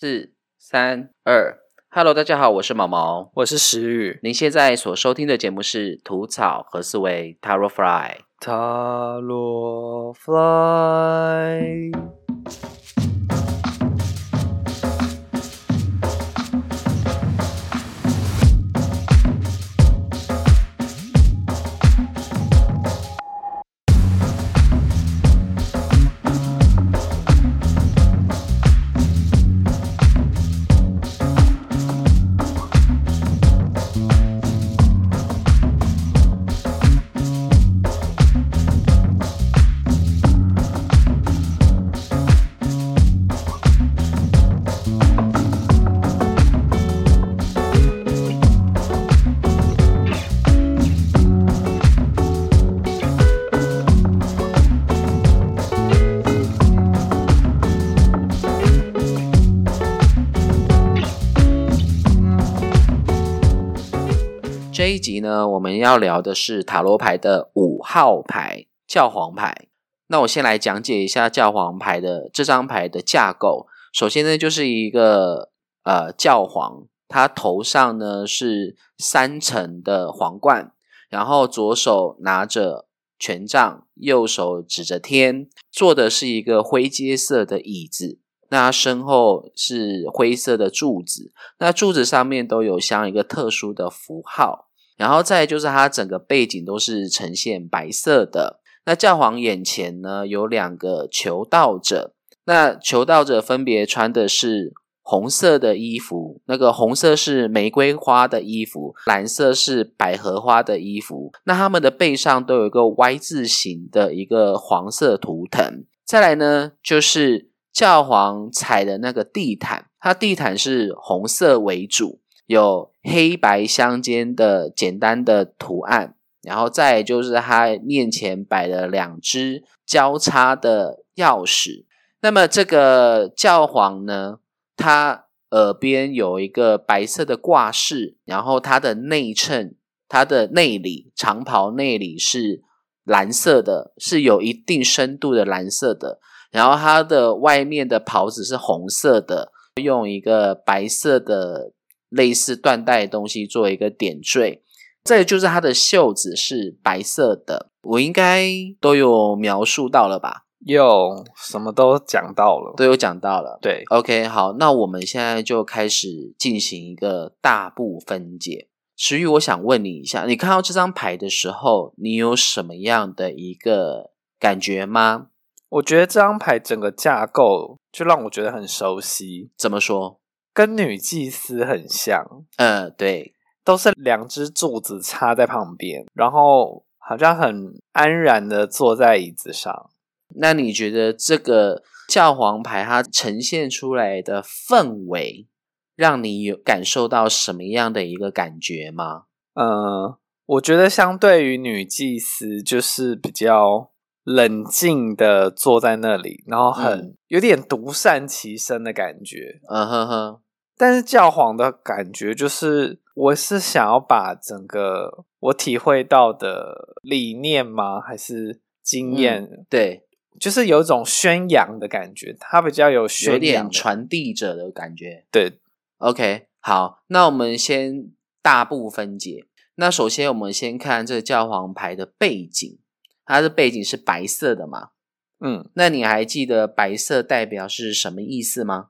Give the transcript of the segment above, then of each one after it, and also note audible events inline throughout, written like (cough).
四、三、二，Hello，大家好，我是毛毛，我是石宇。您现在所收听的节目是《吐草和思维 Taro Fly》。塔罗 fly。要聊的是塔罗牌的五号牌教皇牌。那我先来讲解一下教皇牌的这张牌的架构。首先呢，就是一个呃教皇，他头上呢是三层的皇冠，然后左手拿着权杖，右手指着天，坐的是一个灰阶色的椅子。那他身后是灰色的柱子，那柱子上面都有像一个特殊的符号。然后再就是它整个背景都是呈现白色的。那教皇眼前呢有两个求道者，那求道者分别穿的是红色的衣服，那个红色是玫瑰花的衣服，蓝色是百合花的衣服。那他们的背上都有一个 Y 字形的一个黄色图腾。再来呢就是教皇踩的那个地毯，它地毯是红色为主。有黑白相间的简单的图案，然后再就是他面前摆了两只交叉的钥匙。那么这个教皇呢，他耳边有一个白色的挂饰，然后他的内衬、他的内里长袍内里是蓝色的，是有一定深度的蓝色的。然后他的外面的袍子是红色的，用一个白色的。类似缎带的东西做一个点缀，再就是它的袖子是白色的，我应该都有描述到了吧？有什么都讲到了，都有讲到了。对，OK，好，那我们现在就开始进行一个大部分解。石玉，我想问你一下，你看到这张牌的时候，你有什么样的一个感觉吗？我觉得这张牌整个架构就让我觉得很熟悉。怎么说？跟女祭司很像，嗯，对，都是两只柱子插在旁边，然后好像很安然的坐在椅子上。那你觉得这个教皇牌它呈现出来的氛围，让你有感受到什么样的一个感觉吗？嗯，我觉得相对于女祭司，就是比较冷静的坐在那里，然后很有点独善其身的感觉。嗯哼哼。但是教皇的感觉就是，我是想要把整个我体会到的理念吗？还是经验？对，就是有一种宣扬的感觉，它比较有宣扬传递者的感觉。对，OK，好，那我们先大部分解。那首先我们先看这教皇牌的背景，它的背景是白色的嘛？嗯，那你还记得白色代表是什么意思吗？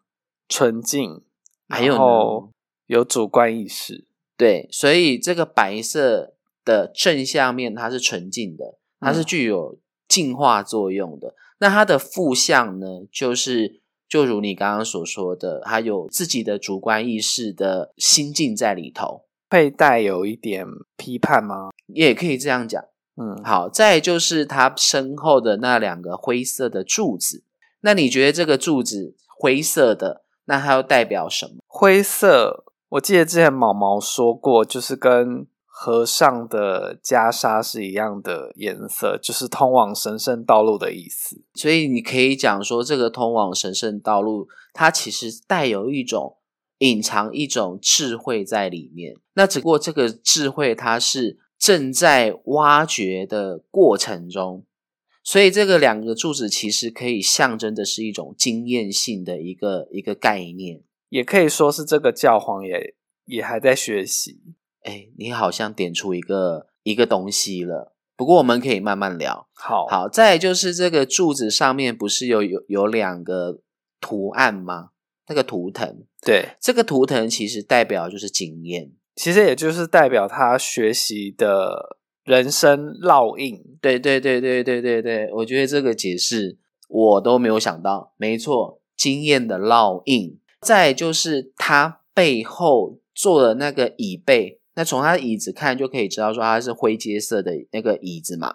纯净。还有有主观意识，对，所以这个白色的正向面它是纯净的，它是具有净化作用的。那它的负向呢，就是就如你刚刚所说的，它有自己的主观意识的心境在里头，会带有一点批判吗？也可以这样讲。嗯，好，再就是它身后的那两个灰色的柱子，那你觉得这个柱子灰色的？那它又代表什么？灰色，我记得之前毛毛说过，就是跟和尚的袈裟是一样的颜色，就是通往神圣道路的意思。所以你可以讲说，这个通往神圣道路，它其实带有一种隐藏一种智慧在里面。那只不过这个智慧，它是正在挖掘的过程中。所以这个两个柱子其实可以象征的是一种经验性的一个一个概念。也可以说是这个教皇也也还在学习。哎，你好像点出一个一个东西了。不过我们可以慢慢聊。好，好，再就是这个柱子上面不是有有有两个图案吗？那个图腾，对，这个图腾其实代表就是经验，其实也就是代表他学习的人生烙印。对对对对对对对，我觉得这个解释我都没有想到，没错，经验的烙印。再就是他背后坐的那个椅背，那从他的椅子看就可以知道说它是灰阶色的那个椅子嘛，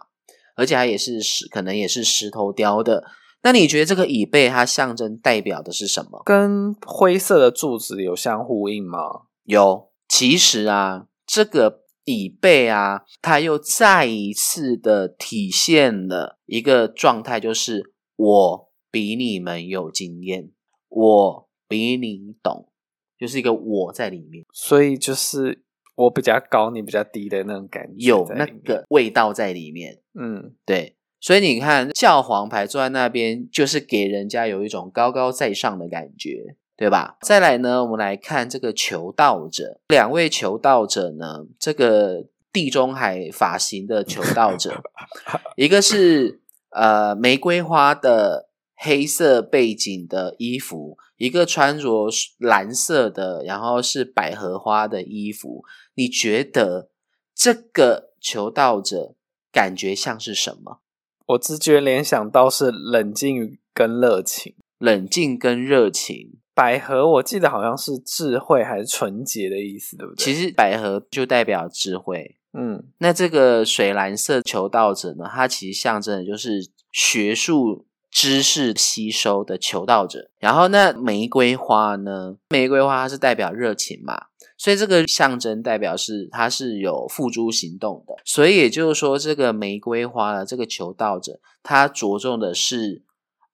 而且它也是石，可能也是石头雕的。那你觉得这个椅背它象征代表的是什么？跟灰色的柱子有相呼应吗？有，其实啊，这个椅背啊，它又再一次的体现了一个状态，就是我比你们有经验，我比你懂，就是一个我在里面，所以就是我比较高，你比较低的那种感觉，有那个味道在里面。嗯，对。所以你看，教皇牌坐在那边，就是给人家有一种高高在上的感觉，对吧？再来呢，我们来看这个求道者，两位求道者呢，这个地中海发型的求道者，(laughs) 一个是呃玫瑰花的黑色背景的衣服，一个穿着蓝色的，然后是百合花的衣服。你觉得这个求道者感觉像是什么？我直觉联想到是冷静跟热情，冷静跟热情。百合我记得好像是智慧还是纯洁的意思，对不对？其实百合就代表智慧。嗯，那这个水蓝色求道者呢，它其实象征的就是学术知识吸收的求道者。然后那玫瑰花呢，玫瑰花它是代表热情嘛。所以这个象征代表是它是有付诸行动的，所以也就是说，这个玫瑰花的这个求道者，它着重的是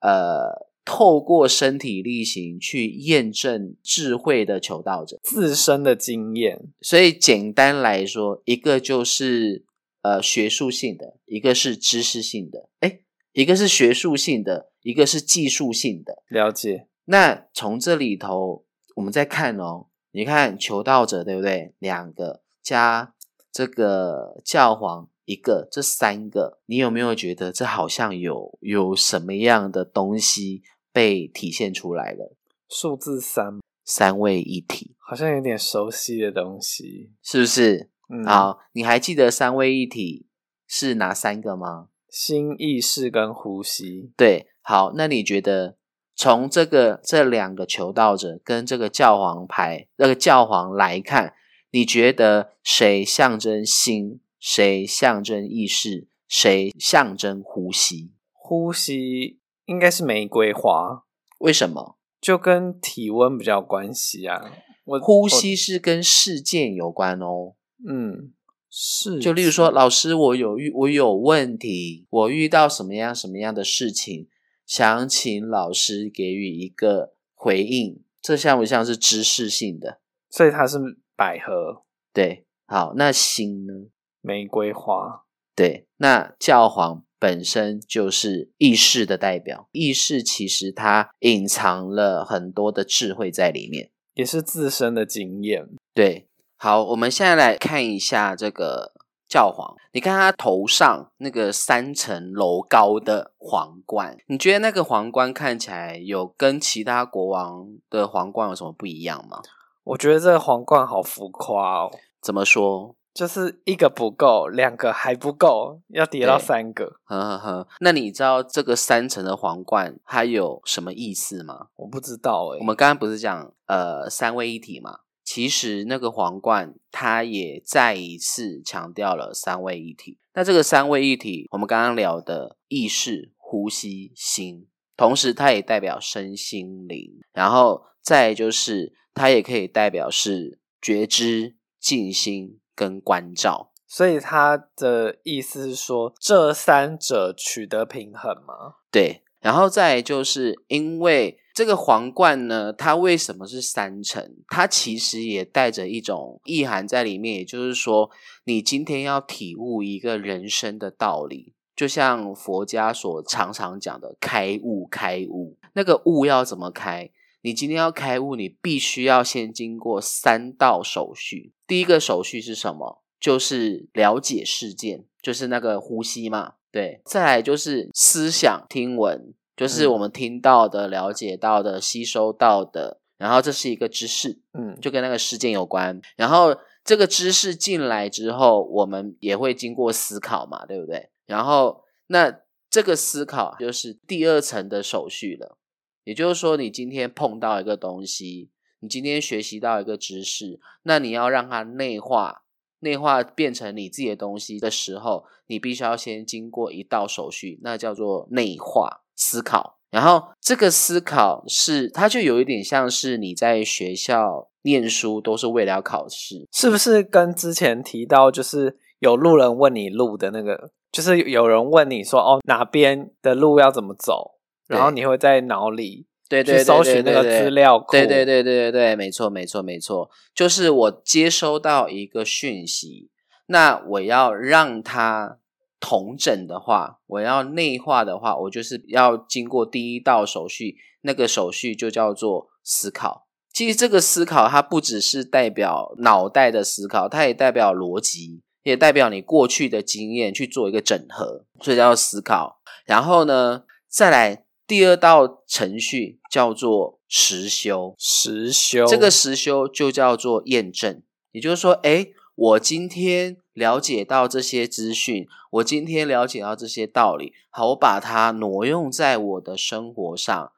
呃，透过身体力行去验证智慧的求道者自身的经验。所以简单来说，一个就是呃学术性的，一个是知识性的，哎，一个是学术性的，一个是技术性的。了解。那从这里头，我们再看哦。你看求道者对不对？两个加这个教皇一个，这三个，你有没有觉得这好像有有什么样的东西被体现出来了？数字三，三位一体，好像有点熟悉的东西，是不是？嗯，好，你还记得三位一体是哪三个吗？心、意识跟呼吸。对，好，那你觉得？从这个这两个求道者跟这个教皇牌那个教皇来看，你觉得谁象征心，谁象征意识，谁象征呼吸？呼吸应该是玫瑰花，为什么？就跟体温比较关系啊。我呼吸是跟事件有关哦。嗯，是。就例如说，老师，我有遇我有问题，我遇到什么样什么样的事情。想请老师给予一个回应，这像不像是知识性的？所以它是百合。对，好，那心呢？玫瑰花。对，那教皇本身就是意识的代表，意识其实它隐藏了很多的智慧在里面，也是自身的经验。对，好，我们现在来看一下这个。教皇，你看他头上那个三层楼高的皇冠，你觉得那个皇冠看起来有跟其他国王的皇冠有什么不一样吗？我觉得这个皇冠好浮夸哦。怎么说？就是一个不够，两个还不够，要叠到三个。呵呵呵。那你知道这个三层的皇冠它有什么意思吗？我不知道诶。我们刚刚不是讲呃三位一体吗？其实那个皇冠，它也再一次强调了三位一体。那这个三位一体，我们刚刚聊的意识、呼吸、心，同时它也代表身心灵。然后再就是，它也可以代表是觉知、静心跟关照。所以他的意思是说，这三者取得平衡吗？对。然后再就是因为。这个皇冠呢，它为什么是三层？它其实也带着一种意涵在里面，也就是说，你今天要体悟一个人生的道理，就像佛家所常常讲的“开悟”，开悟那个悟要怎么开？你今天要开悟，你必须要先经过三道手续。第一个手续是什么？就是了解事件，就是那个呼吸嘛。对，再来就是思想听闻，就是我们听到的、了解到的、吸收到的。然后这是一个知识，嗯，就跟那个事件有关。然后这个知识进来之后，我们也会经过思考嘛，对不对？然后那这个思考就是第二层的手续了。也就是说，你今天碰到一个东西，你今天学习到一个知识，那你要让它内化，内化变成你自己的东西的时候，你必须要先经过一道手续，那叫做内化思考。然后这个思考是，它就有一点像是你在学校念书都是为了要考试，是不是？跟之前提到，就是有路人问你路的那个，就是有人问你说，哦，哪边的路要怎么走？然后你会在脑里对对搜寻那个资料库，对对对对对对，没错没错没错，就是我接收到一个讯息，那我要让它。同整的话，我要内化的话，我就是要经过第一道手续，那个手续就叫做思考。其实这个思考，它不只是代表脑袋的思考，它也代表逻辑，也代表你过去的经验去做一个整合，所以叫思考。然后呢，再来第二道程序叫做实修。实修这个实修就叫做验证，也就是说，哎，我今天。了解到这些资讯，我今天了解到这些道理，好，我把它挪用在我的生活上，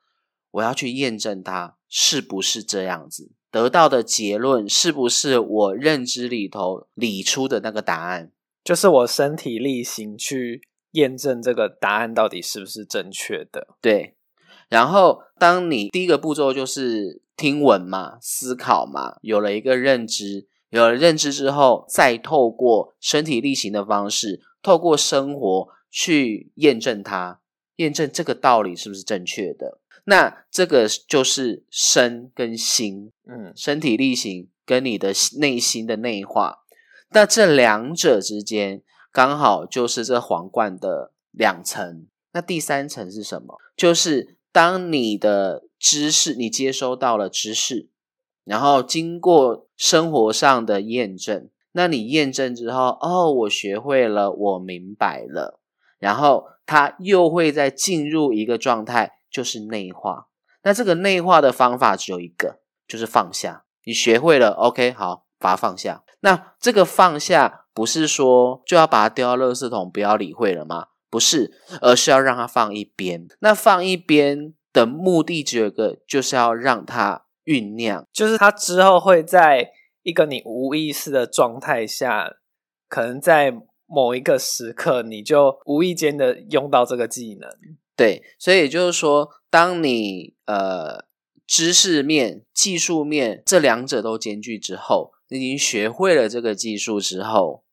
我要去验证它是不是这样子，得到的结论是不是我认知里头理出的那个答案，就是我身体力行去验证这个答案到底是不是正确的。对，然后当你第一个步骤就是听闻嘛，思考嘛，有了一个认知。有了认知之后，再透过身体力行的方式，透过生活去验证它，验证这个道理是不是正确的。那这个就是身跟心，嗯，身体力行跟你的内心的内化。那这两者之间，刚好就是这皇冠的两层。那第三层是什么？就是当你的知识，你接收到了知识。然后经过生活上的验证，那你验证之后，哦，我学会了，我明白了，然后它又会再进入一个状态，就是内化。那这个内化的方法只有一个，就是放下。你学会了，OK，好，把它放下。那这个放下不是说就要把它丢到垃圾桶，不要理会了吗？不是，而是要让它放一边。那放一边的目的只有一个，就是要让它。酝酿就是它之后会在一个你无意识的状态下，可能在某一个时刻，你就无意间的用到这个技能。对，所以也就是说，当你呃知识面、技术面这两者都兼具之后，你已经学会了这个技术之后，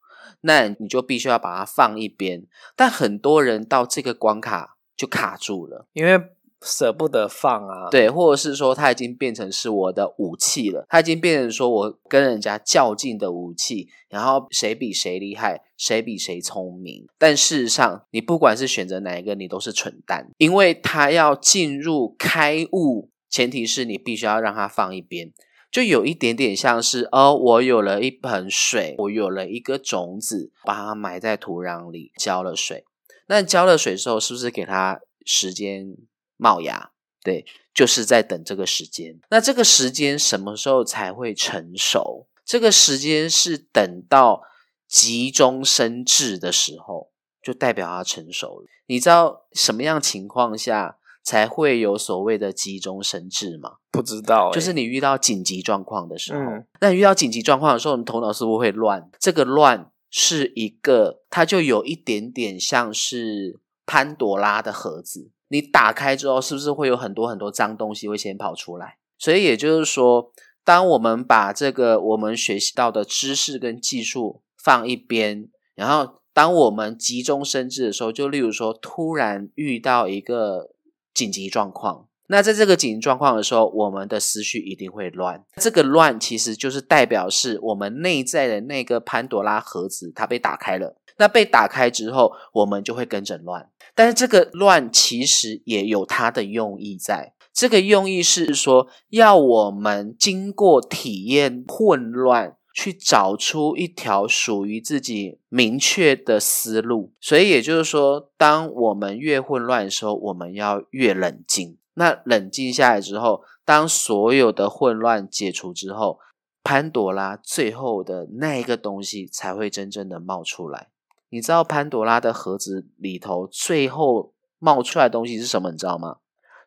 那你就必须要把它放一边。但很多人到这个关卡就卡住了，因为。舍不得放啊，对，或者是说它已经变成是我的武器了，它已经变成说我跟人家较劲的武器，然后谁比谁厉害，谁比谁聪明。但事实上，你不管是选择哪一个，你都是蠢蛋，因为他要进入开悟，前提是你必须要让他放一边，就有一点点像是哦，我有了一盆水，我有了一个种子，把它埋在土壤里，浇了水。那浇了水之后，是不是给它时间？冒芽，对，就是在等这个时间。那这个时间什么时候才会成熟？这个时间是等到急中生智的时候，就代表它成熟了。你知道什么样情况下才会有所谓的急中生智吗？不知道，就是你遇到紧急状况的时候。那遇到紧急状况的时候，你头脑是不是会乱？这个乱是一个，它就有一点点像是潘多拉的盒子。你打开之后，是不是会有很多很多脏东西会先跑出来？所以也就是说，当我们把这个我们学习到的知识跟技术放一边，然后当我们急中生智的时候，就例如说突然遇到一个紧急状况，那在这个紧急状况的时候，我们的思绪一定会乱。这个乱其实就是代表是我们内在的那个潘多拉盒子它被打开了。那被打开之后，我们就会跟着乱。但是这个乱其实也有它的用意在，这个用意是说，要我们经过体验混乱，去找出一条属于自己明确的思路。所以也就是说，当我们越混乱的时候，我们要越冷静。那冷静下来之后，当所有的混乱解除之后，潘朵拉最后的那一个东西才会真正的冒出来。你知道潘朵拉的盒子里头最后冒出来的东西是什么？你知道吗？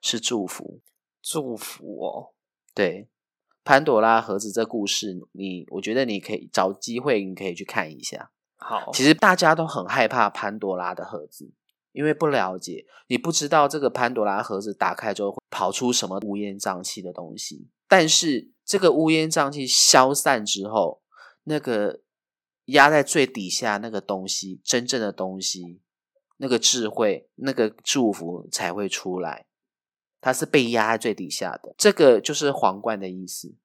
是祝福，祝福哦。对，潘朵拉盒子这故事，你我觉得你可以找机会，你可以去看一下。好，其实大家都很害怕潘朵拉的盒子，因为不了解，你不知道这个潘朵拉盒子打开之后会跑出什么乌烟瘴气的东西。但是这个乌烟瘴气消散之后，那个压在最底下那个东西，真正的东西，那个智慧，那个祝福才会出来。它是被压在最底下的，这个就是皇冠的意思。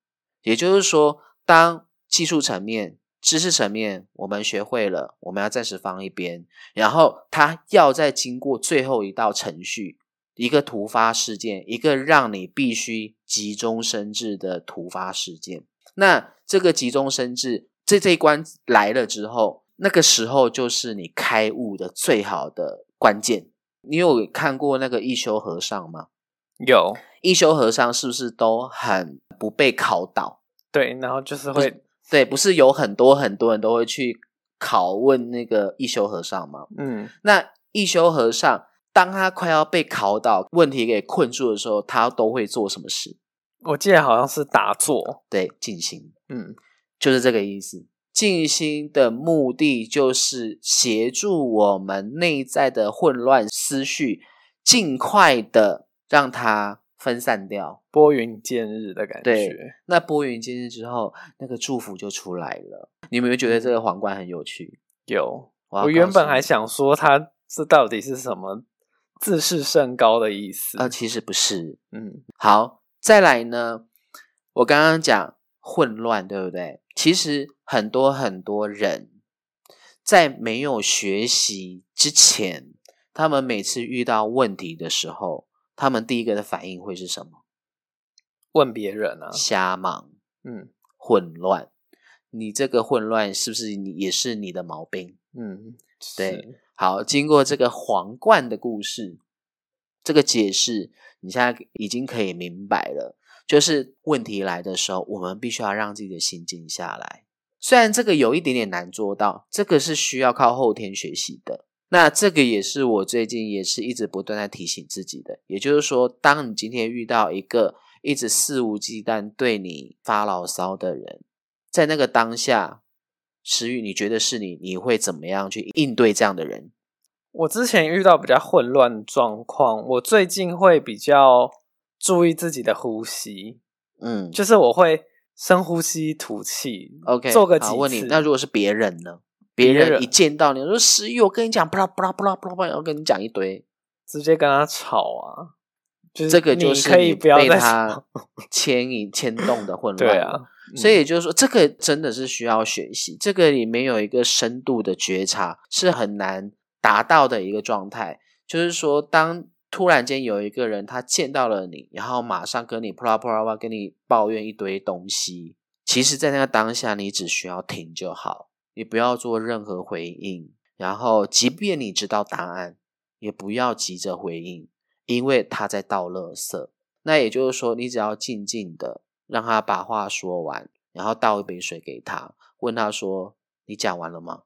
也就是说，当技术层面、知识层面我们学会了，我们要暂时放一边，然后它要再经过最后一道程序，一个突发事件，一个让你必须急中生智的突发事件。那这个急中生智，这这一关来了之后，那个时候就是你开悟的最好的关键。你有看过那个一休和尚吗？有一休和尚是不是都很不被考倒？对，然后就是会对，不是有很多很多人都会去拷问那个一休和尚吗？嗯，那一休和尚当他快要被考倒、问题给困住的时候，他都会做什么事？我记得好像是打坐，对，静心，嗯，就是这个意思。静心的目的就是协助我们内在的混乱思绪尽快的让它分散掉。拨云见日的感对觉。那拨云见日之后，那个祝福就出来了。你有没有觉得这个皇冠很有趣？有，我我原本还想说它这到底是什么自视甚高的意思。呃，其实不是。嗯，好，再来呢，我刚刚讲混乱，对不对？其实很多很多人在没有学习之前，他们每次遇到问题的时候，他们第一个的反应会是什么？问别人啊，瞎忙、嗯混乱。你这个混乱是不是你也是你的毛病？嗯，对，好，经过这个皇冠的故事，这个解释，你现在已经可以明白了。就是问题来的时候，我们必须要让自己的心静下来。虽然这个有一点点难做到，这个是需要靠后天学习的。那这个也是我最近也是一直不断在提醒自己的。也就是说，当你今天遇到一个一直肆无忌惮对你发牢骚的人，在那个当下，石宇，你觉得是你，你会怎么样去应对这样的人？我之前遇到比较混乱状况，我最近会比较注意自己的呼吸，嗯就是我会深呼吸吐气，OK，做个几次。好问你，那如果是别人呢？别别人人一见到你说石玉，我跟你讲，不啦不啦不啦不啦不啦，然后跟你讲一堆，直接跟他吵啊，就是这个就是你可以不要被他。牵引牵动的混乱。(laughs) 对啊，所以也就是说，这个真的是需要学习，这个里面有一个深度的觉察是很难达到的一个状态。就是说，当突然间有一个人他见到了你，然后马上跟你啪啦啪啦啪跟你抱怨一堆东西，其实，在那个当下，你只需要停就好，你不要做任何回应，然后即便你知道答案，也不要急着回应，因为他在倒垃圾。那也就是说，你只要静静的让他把话说完，然后倒一杯水给他，问他说：“你讲完了吗？”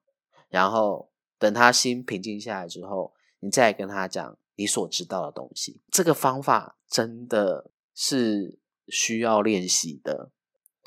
然后等他心平静下来之后，你再跟他讲你所知道的东西。这个方法真的是需要练习的，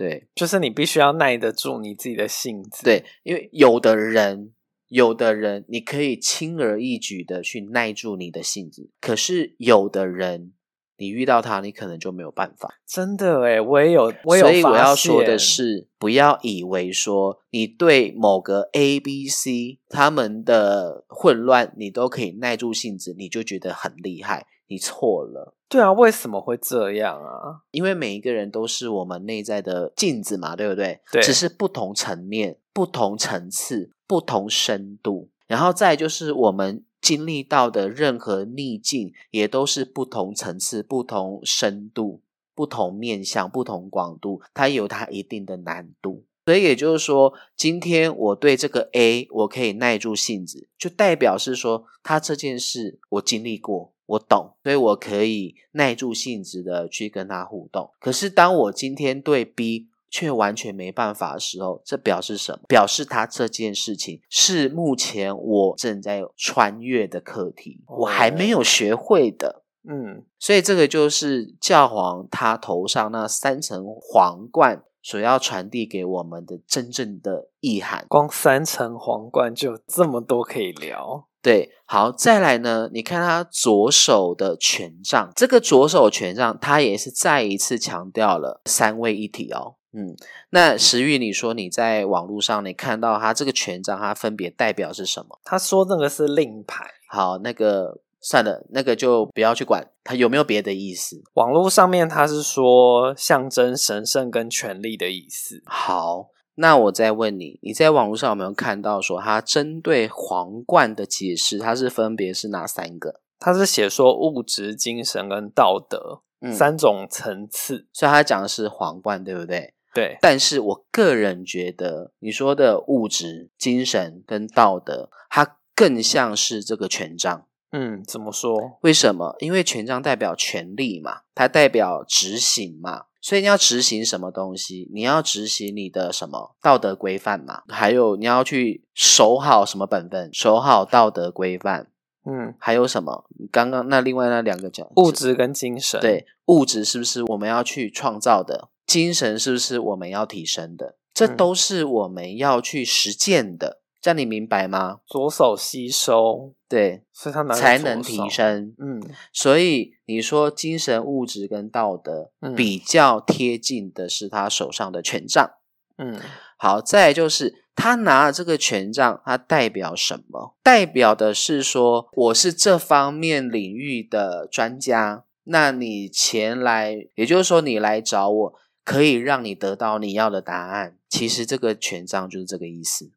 对就是你必须要耐得住你自己的性子。对，因为有的人。有的人你可以轻而易举的去耐住你的性子，可是有的人你遇到他，你可能就没有办法。真的哎，我也有，我有。所以我要说的，是，不要以为说你对某个 A、B、C 他们的混乱，你都可以耐住性子，你就觉得很厉害。你错了，对啊，为什么会这样啊？因为每一个人都是我们内在的镜子嘛，对不对？对只是不同层面、不同层次、不同深度。然后再就是我们经历到的任何逆境，也都是不同层次、不同深度、不同面向、不同广度，它有它一定的难度。所以也就是说，今天我对这个 A，我可以耐住性子，就代表是说，他这件事我经历过，我懂，所以我可以耐住性子的去跟他互动。可是当我今天对 B 却完全没办法的时候，这表示什么？表示他这件事情是目前我正在穿越的课题，我还没有学会的。嗯，所以这个就是教皇他头上那三层皇冠。所要传递给我们的真正的意涵，光三层皇冠就这么多可以聊。对，好，再来呢？你看他左手的权杖，这个左手权杖，他也是再一次强调了三位一体哦。嗯，那石玉，你说你在网络上你看到他这个权杖，它分别代表是什么？他说那个是令牌。好，那个。算了，那个就不要去管它有没有别的意思。网络上面他是说象征神圣跟权力的意思。好，那我再问你，你在网络上有没有看到说它针对皇冠的解释？它是分别是哪三个？它是写说物质、精神跟道德嗯三种层次，所以它讲的是皇冠，对不对？对。但是我个人觉得，你说的物质、精神跟道德，它更像是这个权杖。嗯，怎么说？为什么？因为权杖代表权力嘛，它代表执行嘛，所以你要执行什么东西？你要执行你的什么道德规范嘛？还有你要去守好什么本分？守好道德规范。嗯，还有什么？刚刚那另外那两个讲物质跟精神。对，物质是不是我们要去创造的？精神是不是我们要提升的？这都是我们要去实践的。这样你明白吗？左手吸收，对，所以他才能提升。嗯，所以你说精神、物质跟道德比较贴近的是他手上的权杖。嗯，好，再就是他拿了这个权杖，它代表什么？代表的是说我是这方面领域的专家。那你前来，也就是说你来找我，可以让你得到你要的答案。其实这个权杖就是这个意思。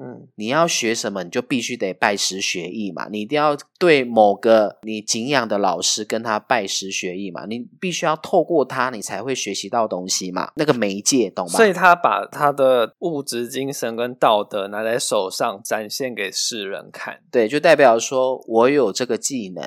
嗯，你要学什么，你就必须得拜师学艺嘛。你一定要对某个你敬仰的老师跟他拜师学艺嘛。你必须要透过他，你才会学习到东西嘛。那个媒介，懂吗？所以他把他的物质、精神跟道德拿在手上，展现给世人看。对，就代表说我有这个技能。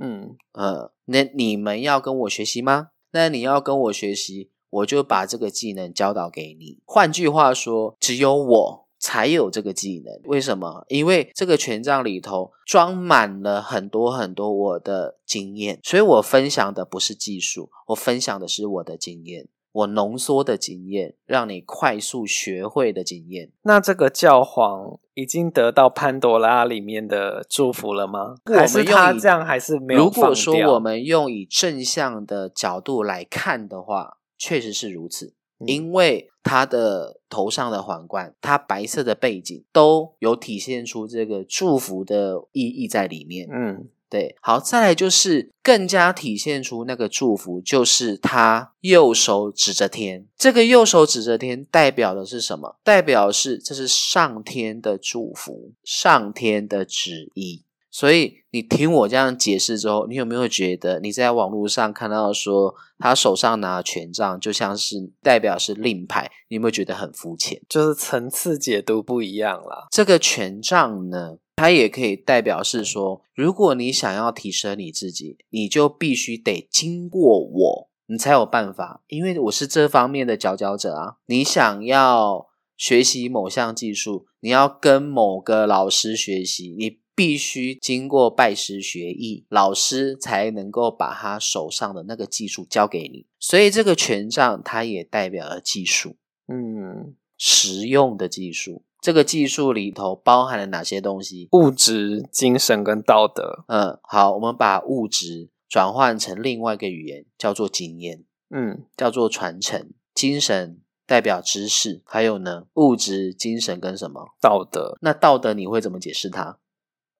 嗯呃，那你们要跟我学习吗？那你要跟我学习，我就把这个技能教导给你。换句话说，只有我。才有这个技能，为什么？因为这个权杖里头装满了很多很多我的经验，所以我分享的不是技术，我分享的是我的经验，我浓缩的经验，让你快速学会的经验。那这个教皇已经得到潘多拉里面的祝福了吗？还是他这样还是没有？如果说我们用以正向的角度来看的话，确实是如此。因为他的头上的皇冠，它白色的背景都有体现出这个祝福的意义在里面。嗯，对。好，再来就是更加体现出那个祝福，就是他右手指着天。这个右手指着天代表的是什么？代表是这是上天的祝福，上天的旨意。所以你听我这样解释之后，你有没有觉得你在网络上看到说他手上拿权杖就像是代表是令牌？你有没有觉得很肤浅？就是层次解读不一样啦。这个权杖呢，它也可以代表是说，如果你想要提升你自己，你就必须得经过我，你才有办法。因为我是这方面的佼佼者啊。你想要学习某项技术，你要跟某个老师学习，你。必须经过拜师学艺，老师才能够把他手上的那个技术教给你。所以这个权杖它也代表了技术，嗯，实用的技术。这个技术里头包含了哪些东西？物质、精神跟道德。嗯，好，我们把物质转换成另外一个语言，叫做经验，嗯，叫做传承。精神代表知识，还有呢，物质、精神跟什么？道德。那道德你会怎么解释它？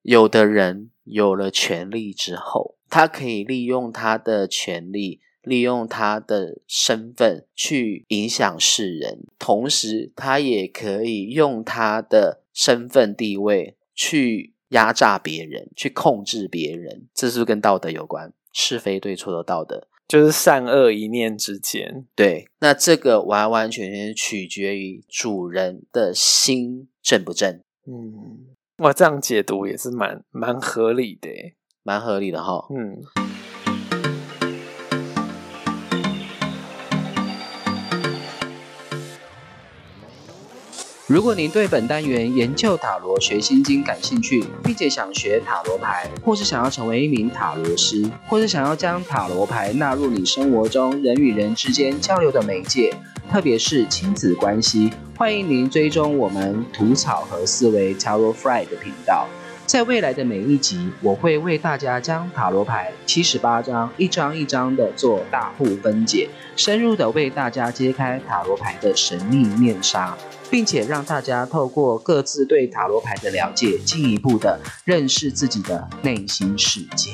有的人有了权力之后，他可以利用他的权力，利用他的身份去影响世人，同时他也可以用他的身份地位去压榨别人，去控制别人，这是跟道德有关？是非对错的道德，就是善恶一念之间。对，那这个完完全全取决于主人的心正不正。嗯，哇，这样解读也是蛮蛮合理的，蛮合理的哈。嗯。如果您对本单元研究塔罗学心经感兴趣，并且想学塔罗牌，或是想要成为一名塔罗师，或是想要将塔罗牌纳入你生活中人与人之间交流的媒介，特别是亲子关系，欢迎您追踪我们吐草和思维 Tarot Fry 的频道。在未来的每一集，我会为大家将塔罗牌七十八张一张一张的做大户分解，深入的为大家揭开塔罗牌的神秘面纱。并且让大家透过各自对塔罗牌的了解，进一步的认识自己的内心世界。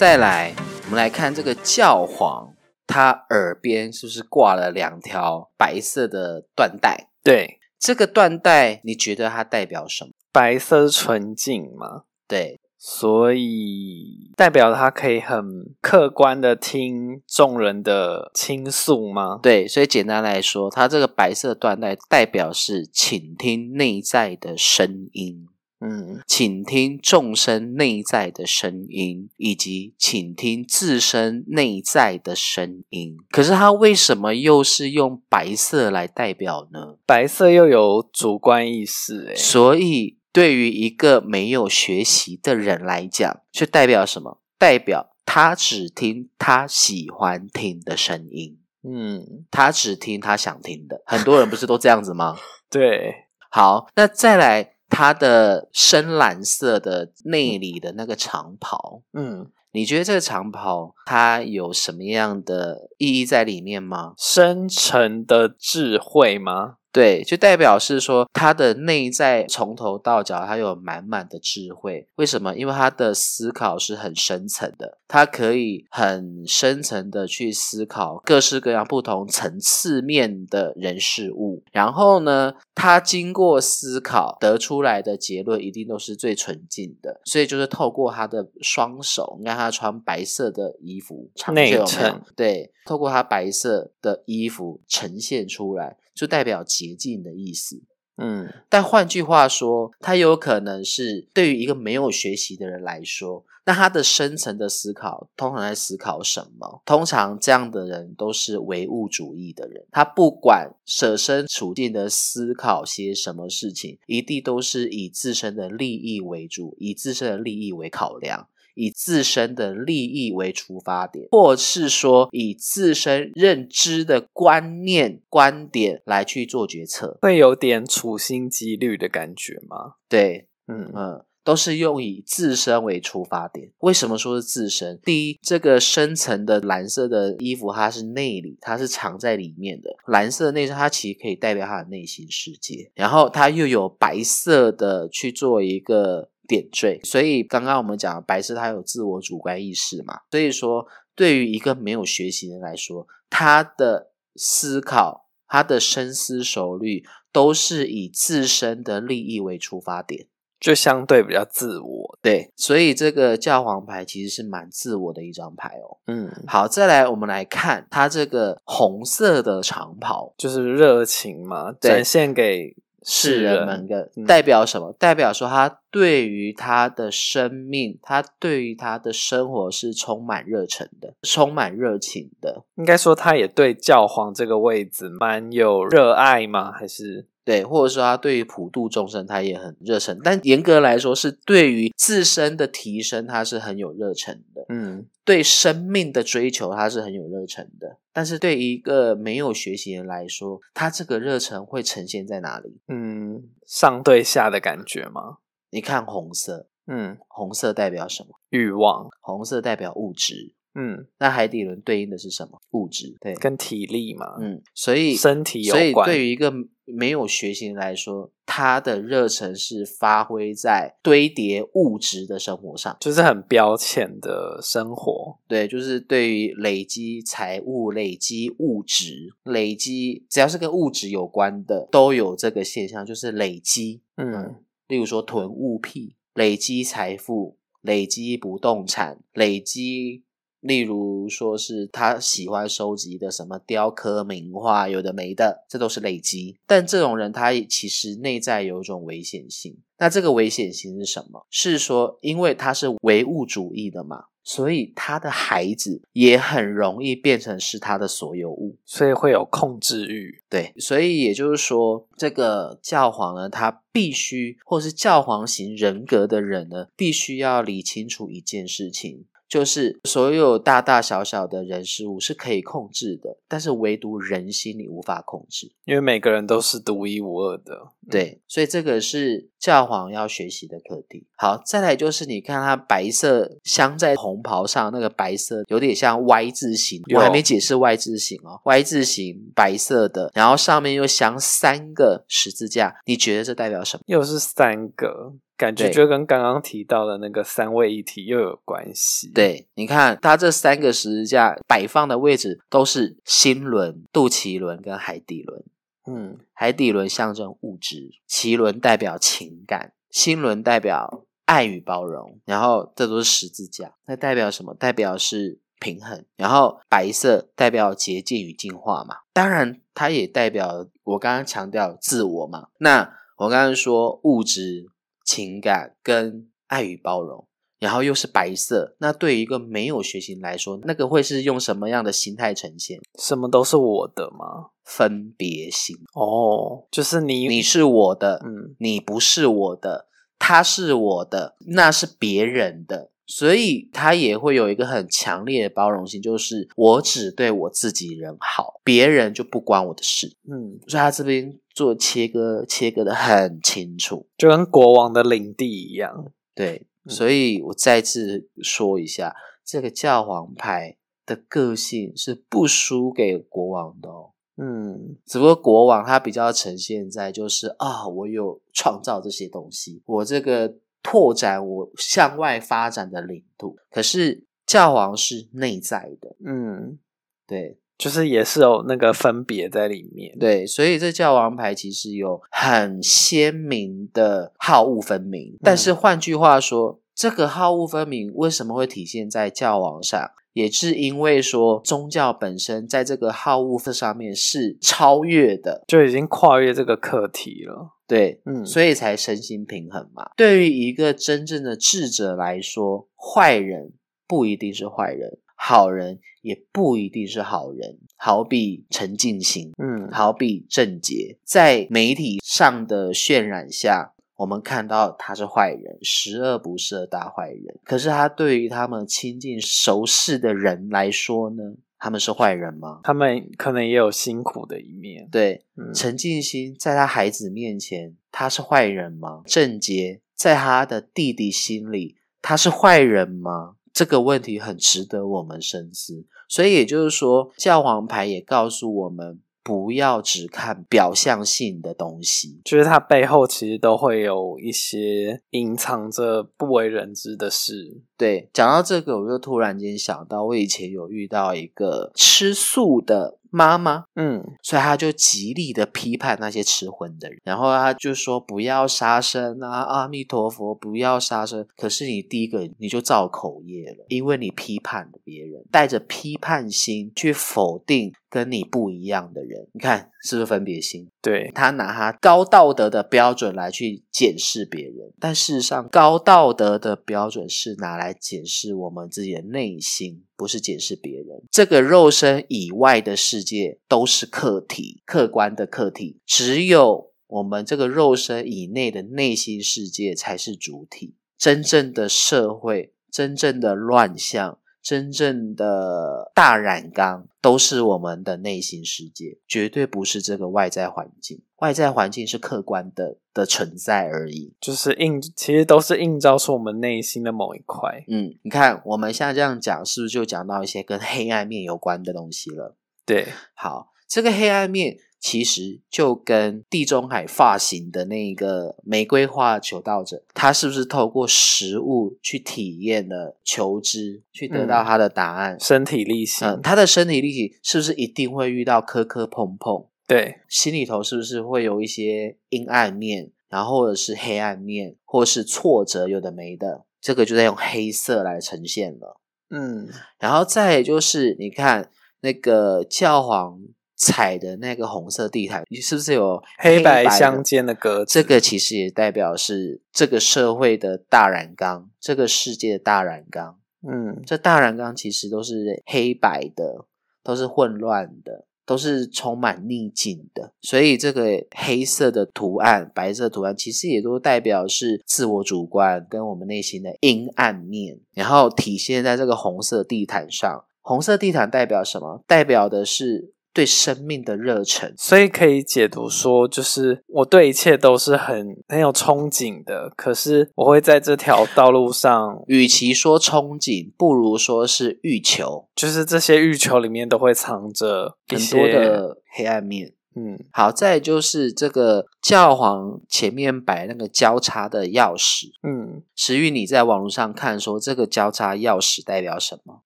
再来，我们来看这个教皇，他耳边是不是挂了两条白色的缎带？对，这个缎带，你觉得它代表什么？白色纯净吗？对，所以代表他可以很客观的听众人的倾诉吗？对，所以简单来说，它这个白色缎带代表是倾听内在的声音，嗯，倾听众生内在的声音，以及倾听自身内在的声音。可是它为什么又是用白色来代表呢？白色又有主观意识，诶所以。对于一个没有学习的人来讲，就代表什么？代表他只听他喜欢听的声音，嗯，他只听他想听的。很多人不是都这样子吗？(laughs) 对，好，那再来他的深蓝色的内里的那个长袍，嗯，你觉得这个长袍它有什么样的意义在里面吗？深沉的智慧吗？对，就代表是说他的内在从头到脚，他有满满的智慧。为什么？因为他的思考是很深层的，他可以很深层的去思考各式各样不同层次面的人事物。然后呢，他经过思考得出来的结论一定都是最纯净的。所以就是透过他的双手，你看他穿白色的衣服，内衬，对，透过他白色的衣服呈现出来。就代表捷径的意思，嗯，但换句话说，它有可能是对于一个没有学习的人来说，那他的深层的思考通常在思考什么？通常这样的人都是唯物主义的人，他不管设身处地的思考些什么事情，一定都是以自身的利益为主，以自身的利益为考量。以自身的利益为出发点，或是说以自身认知的观念、观点来去做决策，会有点处心积虑的感觉吗？对，嗯嗯，都是用以自身为出发点。为什么说是自身？第一，这个深层的蓝色的衣服，它是内里，它是藏在里面的。蓝色的内衬，它其实可以代表他的内心世界。然后它又有白色的去做一个。点缀，所以刚刚我们讲白色，它有自我主观意识嘛？所以说，对于一个没有学习的人来说，他的思考、他的深思熟虑，都是以自身的利益为出发点，就相对比较自我。对，所以这个教皇牌其实是蛮自我的一张牌哦。嗯，好，再来我们来看它这个红色的长袍，就是热情嘛，展现给。世人们的代表什么？代表说他对于他的生命，他对于他的生活是充满热忱的，充满热情的。应该说，他也对教皇这个位置蛮有热爱吗？还是？对，或者说他对于普度众生，他也很热忱。但严格来说，是对于自身的提升，他是很有热忱的。嗯，对生命的追求，他是很有热忱的。但是对一个没有学习人来说，他这个热忱会呈现在哪里？嗯，上对下的感觉吗？你看红色，嗯，红色代表什么？欲望。红色代表物质。嗯，那海底轮对应的是什么？物质。对，跟体力嘛，嗯，所以身体有所以关。对于一个没有学习来说，他的热忱是发挥在堆叠物质的生活上。就是很标签的生活，对，就是对于累积财物、累积物质、累积只要是跟物质有关的，都有这个现象，就是累积。嗯，例如说囤物癖、累积财富、累积不动产、累积，例如说是他喜欢收集的什么雕刻、名画，有的没的，这都是累积。但这种人他其实内在有一种危险性。那这个危险性是什么？是说，因为他是唯物主义的嘛，所以他的孩子也很容易变成是他的所有物。所以会有控制欲。对，所以也就是说，这个教皇呢，他必须，或是教皇型人格的人呢，必须要理清楚一件事情，就是所有大大小小的人事物是可以控制的，但是唯独人心你无法控制。因为每个人都是独一无二的。对，所以这个是教皇要学习的课题。好，再来就是你看它白色镶在红袍上，那个白色有点像 Y 字形，我有还没解释 Y 字形哦，Y 字形白色的，然后上面又镶三个十字架，你觉得这代表什么？又是三个，感觉对就跟刚刚提到的那个三位一体又有关系。，对，你看它这三个十字架摆放的位置都是心轮、肚脐轮跟海底轮。嗯，海底轮象征物质，脐轮代表情感，心轮代表爱与包容，然后这都是十字架，那代表什么？代表是平衡。然后白色代表洁净与净化嘛，当然它也代表我刚刚强调自我嘛。那我刚刚说物质、情感跟爱与包容。然后又是白色，那对于一个没有学习来说，那个会是用什么样的心态呈现？什么都是我的吗？分别心。哦，就是你，你是我的，嗯，你不是我的，他是我的，那是别人的，所以他也会有一个很强烈的包容性，就是我只对我自己人好，别人就不关我的事。嗯，所以他这边做切割，切割的很清楚。就跟国王的领地一样。对，嗯所以我再次说一下，这个教皇牌的个性是不输给国王的哦。嗯，只不过国王他比较呈现在就是啊，我有创造这些东西，我这个拓展我向外发展的领土。可是教皇是内在的，嗯，对就是也是有那个分别在里面。对，所以这教王牌其实有很鲜明的好恶分明。但是换句话说，这个好恶分明为什么会体现在教王上？也是因为说宗教本身在这个好恶上面是超越的，就已经跨越这个课题了。对，嗯，所以才身心平衡嘛。对于一个真正的智者来说，坏人不一定是坏人，好人也不一定是好人。好比陈进兴，嗯，好比郑杰，在媒体上的渲染下，我们看到他是坏人，十恶不赦大坏人。可是他对于他们亲近熟识的人来说呢，他们是坏人吗？他们可能也有辛苦的一面。对，嗯，陈进兴在他孩子面前，他是坏人吗？郑杰在他的弟弟心里，他是坏人吗？这个问题很值得我们深思。所以也就是说，教皇牌也告诉我们，不要只看表象性的东西。就是它背后其实都会有一些隐藏着不为人知的事。对，讲到这个，我就突然间想到，我以前有遇到一个吃素的妈妈，嗯，所以他就极力的批判那些吃荤的人，然后他就说不要杀生啊，阿弥陀佛，不要杀生。可是你第一个你就造口业了，因为你批判了别人，带着批判心去否定跟你不一样的人，你看是不是分别心？对，他拿他高道德的标准来去检视别人，但事实上，高道德的标准是拿来检视我们自己的内心，不是检视别人。这个肉身以外的世界都是客体，客观的客体，只有我们这个肉身以内的内心世界才是主体。真正的社会，真正的乱象。真正的大染缸都是我们的内心世界，绝对不是这个外在环境。外在环境是客观的的存在而已。就是映，其实都是映照出我们内心的某一块。嗯，你看我们现在这样讲，是不是就讲到一些跟 (laughs) 黑暗面有关的东西了？对，好，这个黑暗面其实就跟地中海发型的那个玫瑰花求道者，他是不是透过食物去体验了求知，去得到他的答案？身体力行。嗯，他的身体力行是不是一定会遇到磕磕碰碰？对，心里头是不是会有一些阴暗面，然后或者是黑暗面，或是挫折，有的没的，这个就在用黑色来呈现了。嗯，然后再就是你看那个教皇踩的那个红色地毯，你是不是有黑白的相间的格子，这个其实也代表是这个社会的大染缸，这个世界的大染缸。嗯，这大染缸其实都是黑白的，都是混乱的，都是充满逆境的。所以这个黑色的图案、白色图案，其实也都代表是自我主观跟我们内心的阴暗面，然后体现在这个红色地毯上。红色地毯代表什么？代表的是对生命的热忱。所以可以解读说，就是我对一切都是很很有憧憬的，可是我会在这条道路上，(laughs) 与其说憧憬，不如说是欲求，就是这些欲求里面都会藏着一很多的黑暗面。嗯好，再就是这个教皇前面摆那个交叉的钥匙。嗯，石玉，你在网络上看说这个交叉钥匙代表什么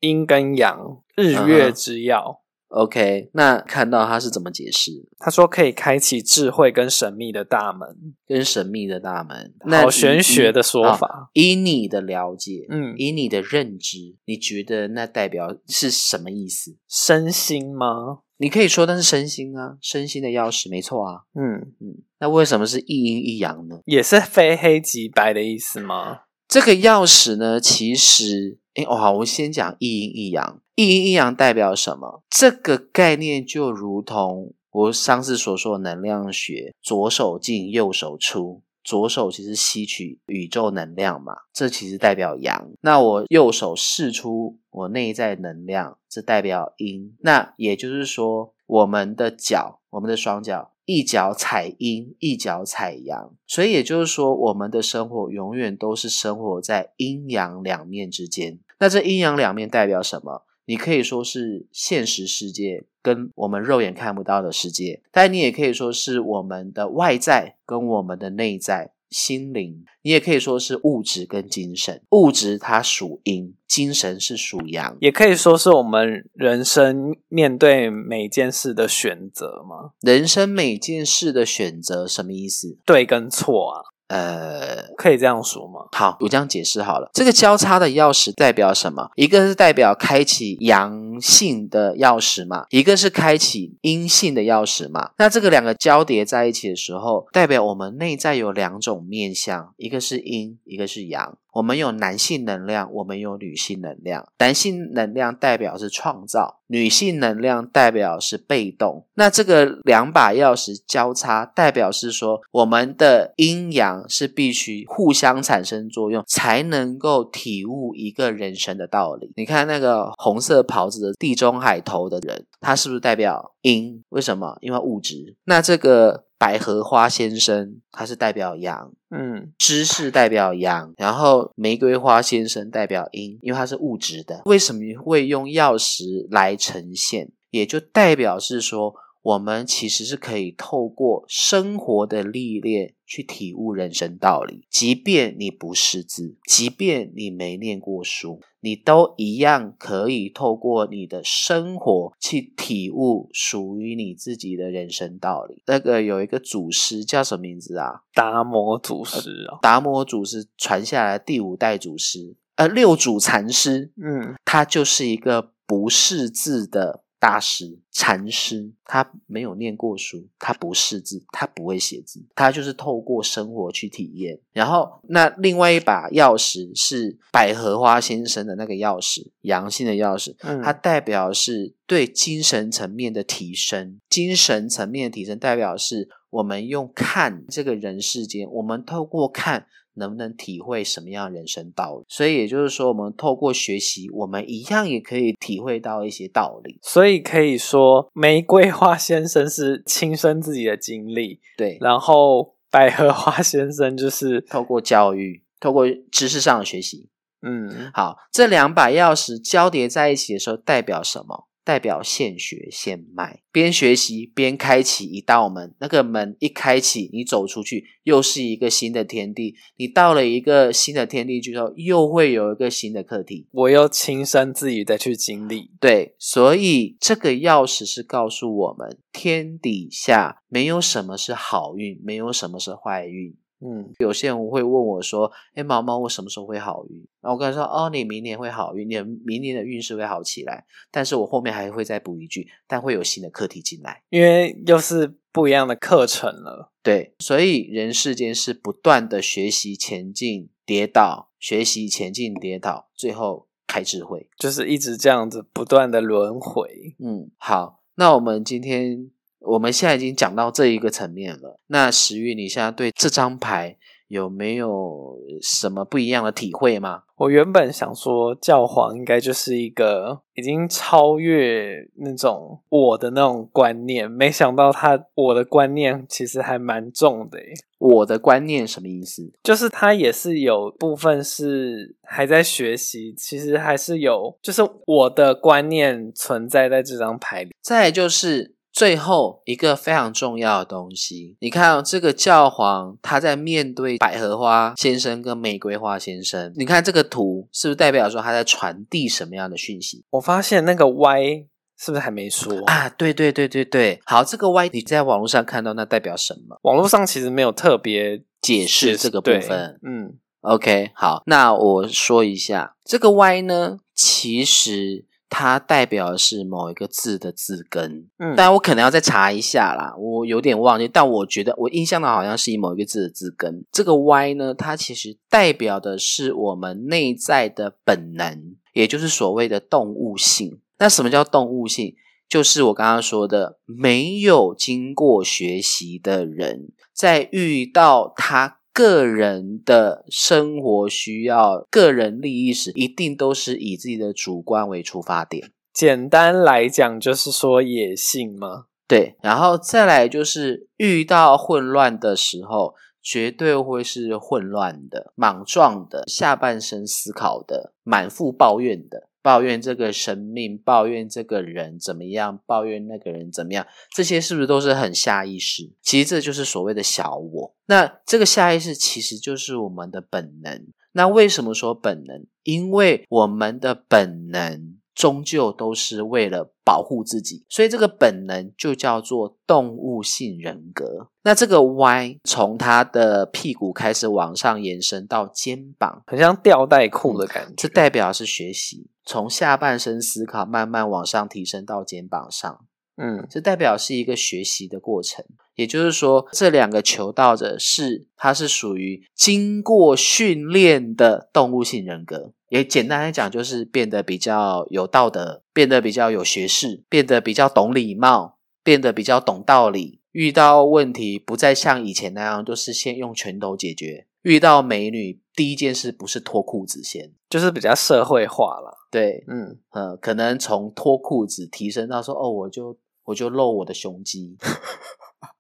阴跟阳，日嗯月之曜。？OK，那看到他是怎么解释？他说可以开启智慧跟神秘的大门，跟神秘的大门，那好玄学的说。法。好以你的了解，嗯，以你的认知，你觉得那代表是什么意思？身心吗？你可以说那是身心啊，身心的钥匙，没错啊。嗯，嗯，那为什么是一阴一阳呢？也是非黑即白的意思吗？这个钥匙呢，其实，诶，哦，好，我先讲一阴一阳。一阴一阳代表什么？这个概念就如同我上次所说的能量学，左手进，右手出。左手其实吸取宇宙能量嘛，这其实代表阳。那我右手释出我内在能量，这代表阴。那也就是说，我们的脚，我们的双脚，一脚踩阴，一脚踩阳。所以也就是说，我们的生活永远都是生活在阴阳两面之间。那这阴阳两面代表什么？你可以说是现实世界跟我们肉眼看不到的世界，但你也可以说是我们的外在跟我们的内在心灵，你也可以说是物质跟精神。物质它属阴，精神是属阳。也可以说是我们人生面对每件事的选择吗？人生每件事的选择什么意思？对跟错啊，呃，可以这样说吗？好，我这样解释好了。这个交叉的钥匙代表什么？一个是代表开启阳性的钥匙嘛，一个是开启阴性的钥匙嘛。那这个两个交叠在一起的时候，代表我们内在有两种面相，一个是阴，一个是阳。我们有男性能量，我们有女性能量。男性能量代表是创造，女性能量代表是被动。那这个两把钥匙交叉，代表是说我们的阴阳是必须互相产生作用，才能够体悟一个人生的道理。你看那个红色袍子的地中海头的人，他是不是代表阴？为什么？因为物质。那这个百合花先生，他是代表阳。嗯，知识代表阳，然后玫瑰花先生代表阴，因为它是物质的。为什么会用钥匙来呈现？也就代表是说，我们其实是可以透过生活的历练去体悟人生道理。即便你不识字，即便你没念过书，你都一样可以透过你的生活去体悟属于你自己的人生道理。那个有一个祖师叫什么名字啊？达摩祖师啊，达摩祖师传下来的第五代祖师，呃，六祖禅师，嗯，他就是一个不识字的大师。禅师，他没有念过书，他不识字，他不会写字，他就是透过生活去体验。然后，那另外一把钥匙是百合花先生的那个钥匙，阳性的钥匙，嗯它代表是对精神层面的提升。精神层面的提升，代表是我们用看这个人世间，我们透过看。能不能体会什么样的人生道理？所以也就是说，我们透过学习，我们一样也可以体会到一些道理。所以可以说，玫瑰花先生是亲身自己的经历，对，然后百合花先生就是透过教育，透过知识上的学习。嗯，好，这两把钥匙交叠在一起的时候，代表什么？代表现学现卖，边学习边开启一道门。那个门一开启，你走出去，又是一个新的天地。你到了一个新的天地之后，又会有一个新的课题。我要亲身自己的去经历。对，所以这个钥匙是告诉我们，天底下没有什么是好运，没有什么是坏运。嗯，有些人会问我说：“哎，毛毛，我什么时候会好运？”然后我跟他说：“哦，你明年会好运，你的明年的运势会好起来。”但是我后面还会再补一句：“但会有新的课题进来。因为又是不一样的课程了。”对，所以人世间是不断的学习、前进、跌倒，学习、前进、跌倒，最后开智慧。就是一直这样子不断的轮回。嗯，好，那我们今天。我们现在已经讲到这一个层面了。那石玉，你现在对这张牌有没有什么不一样的体会吗？我原本想说，教皇应该就是一个已经超越那种我的那种观念，没想到他我的观念其实还蛮重的。我的观念什么意思？就是他也是有部分是还在学习，其实还是有，就是我的观念存在在这张牌里。再就是。最后一个非常重要的东西，你看、哦、这个教皇他在面对百合花先生跟玫瑰花先生，你看这个图是不是代表说他在传递什么样的讯息？我发现那个 Y 是不是还没说啊？对对对对对，好，这个 Y 你在网络上看到那代表什么？网络上其实没有特别解释这个部分。嗯，OK，好，那我说一下这个 Y 呢，其实。它代表的是某一个字的字根，嗯，但我可能要再查一下啦，我有点忘记，但我觉得我印象的好像是以某一个字的字根。这个 Y 呢，它其实代表的是我们内在的本能，也就是所谓的动物性。那什么叫动物性？就是我刚刚说的，没有经过学习的人，在遇到他。个人的生活需要、个人利益时，一定都是以自己的主观为出发点。简单来讲，就是说野性吗？对，然后再来就是遇到混乱的时候，绝对会是混乱的、莽撞的、下半身思考的、满腹抱怨的。抱怨这个生命，抱怨这个人怎么样，抱怨那个人怎么样，这些是不是都是很下意识？其实这就是所谓的小我。那这个下意识其实就是我们的本能。那为什么说本能？因为我们的本能终究都是为了保护自己，所以这个本能就叫做动物性人格。那这个 Y 从他的屁股开始往上延伸到肩膀，很像吊带裤的感觉。这代表是学习。从下半身思考慢慢往上提升到肩膀上，嗯，这代表是一个学习的过程。也就是说，这两个求道者是，它是属于经过训练的动物性人格。也简单来讲，就是变得比较有道德，变得比较有学识，变得比较懂礼貌，变得比较懂道理。遇到问题不再像以前那样，就是先用拳头解决。遇到美女，第一件事不是脱裤子先，就是比较社会化了。对，嗯呃，可能从脱裤子提升到说，哦，我就我就露我的胸肌，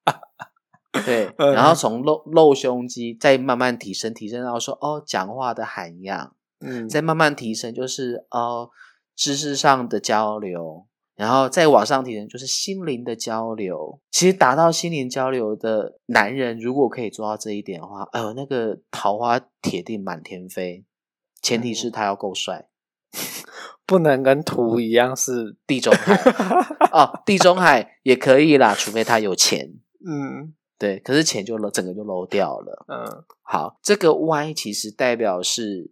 (laughs) 对，然后从露露胸肌再慢慢提升，提升到说，哦，讲话的涵养，嗯，再慢慢提升，就是哦，知识上的交流。然后再往上提升，就是心灵的交流。其实达到心灵交流的男人，如果可以做到这一点的话，哎呦，那个桃花铁定满天飞。前提是他要够帅，(laughs) 不能跟图一样是 (laughs) 地中海哦，地中海也可以啦，除非他有钱。(laughs) 嗯，对，可是钱就漏，整个就漏掉了。嗯，好，这个 Y 其实代表是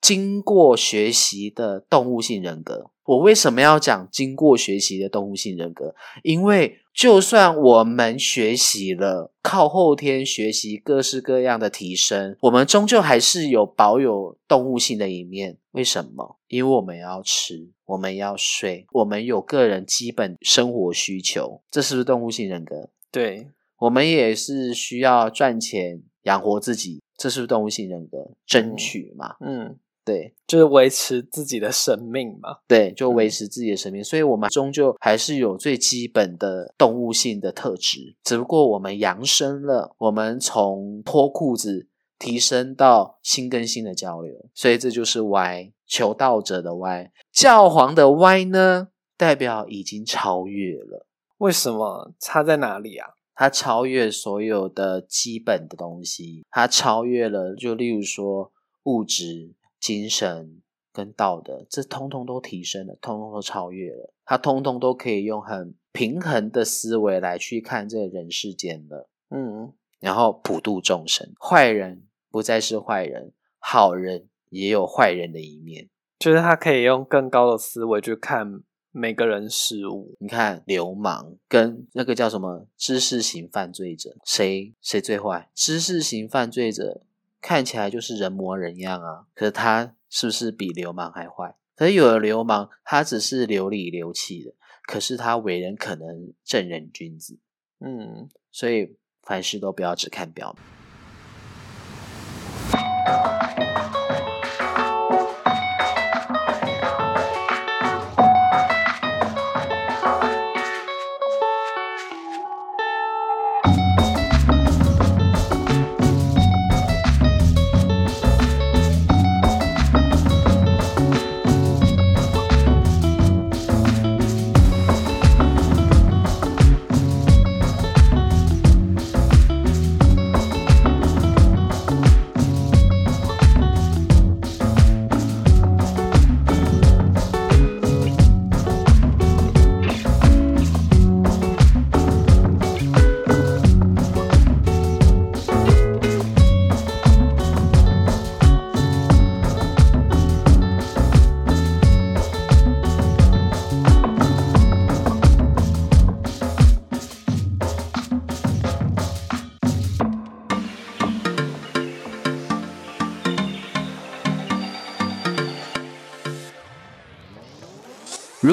经过学习的动物性人格。我为什么要讲经过学习的动物性人格？因为就算我们学习了，靠后天学习各式各样的提升，我们终究还是有保有动物性的一面。为什么？因为我们要吃，我们要睡，我们有个人基本生活需求，这是不是动物性人格？对，我们也是需要赚钱养活自己，这是不是动物性人格？争取嘛，嗯，对就是维持自己的生命嘛。对，就维持自己的生命。所以，我们终究还是有最基本的动物性的特质，只不过我们扬升了，我们从脱裤子提升到心跟心的交流，所以这就是 Y 求道者的 Y，教皇的 Y 呢，代表已经超越了。为什么差在哪里啊？它超越所有的基本的东西，它超越了，就例如说物质、精神跟道德，这通通都提升了，通通都超越了，他通通都可以用很平衡的思维来去看这个人世间了，嗯，然后普度众生，坏人不再是坏人，好人也有坏人的一面。就是他可以用更高的思维去看每个人事物。你看，流氓跟那个叫什么知识型犯罪者，谁谁最坏？知识型犯罪者看起来就是人模人样啊，可是他是不是比流氓还坏？可是有的流氓，他只是流里流气的，可是他为人可能正人君子。嗯，所以凡事都不要只看表面。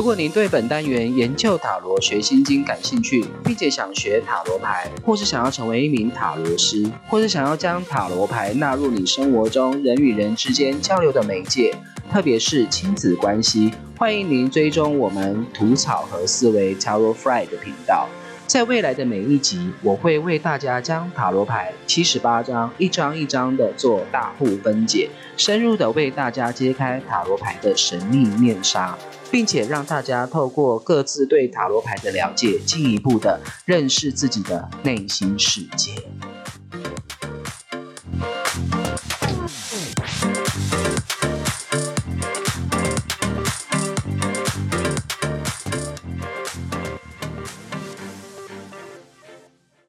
如果您对本单元研究塔罗学心经感兴趣，并且想学塔罗牌，或是想要成为一名塔罗师，或是想要将塔罗牌纳入你生活中人与人之间交流的媒介，特别是亲子关系，欢迎您追踪我们吐草和思维 Tarot Fry 的频道。在未来的每一集，我会为大家将塔罗牌七十八张一张一张的做大户分解，深入的为大家揭开塔罗牌的神秘面纱。并且让大家透过各自对塔罗牌的了解，进一步的认识自己的内心世界。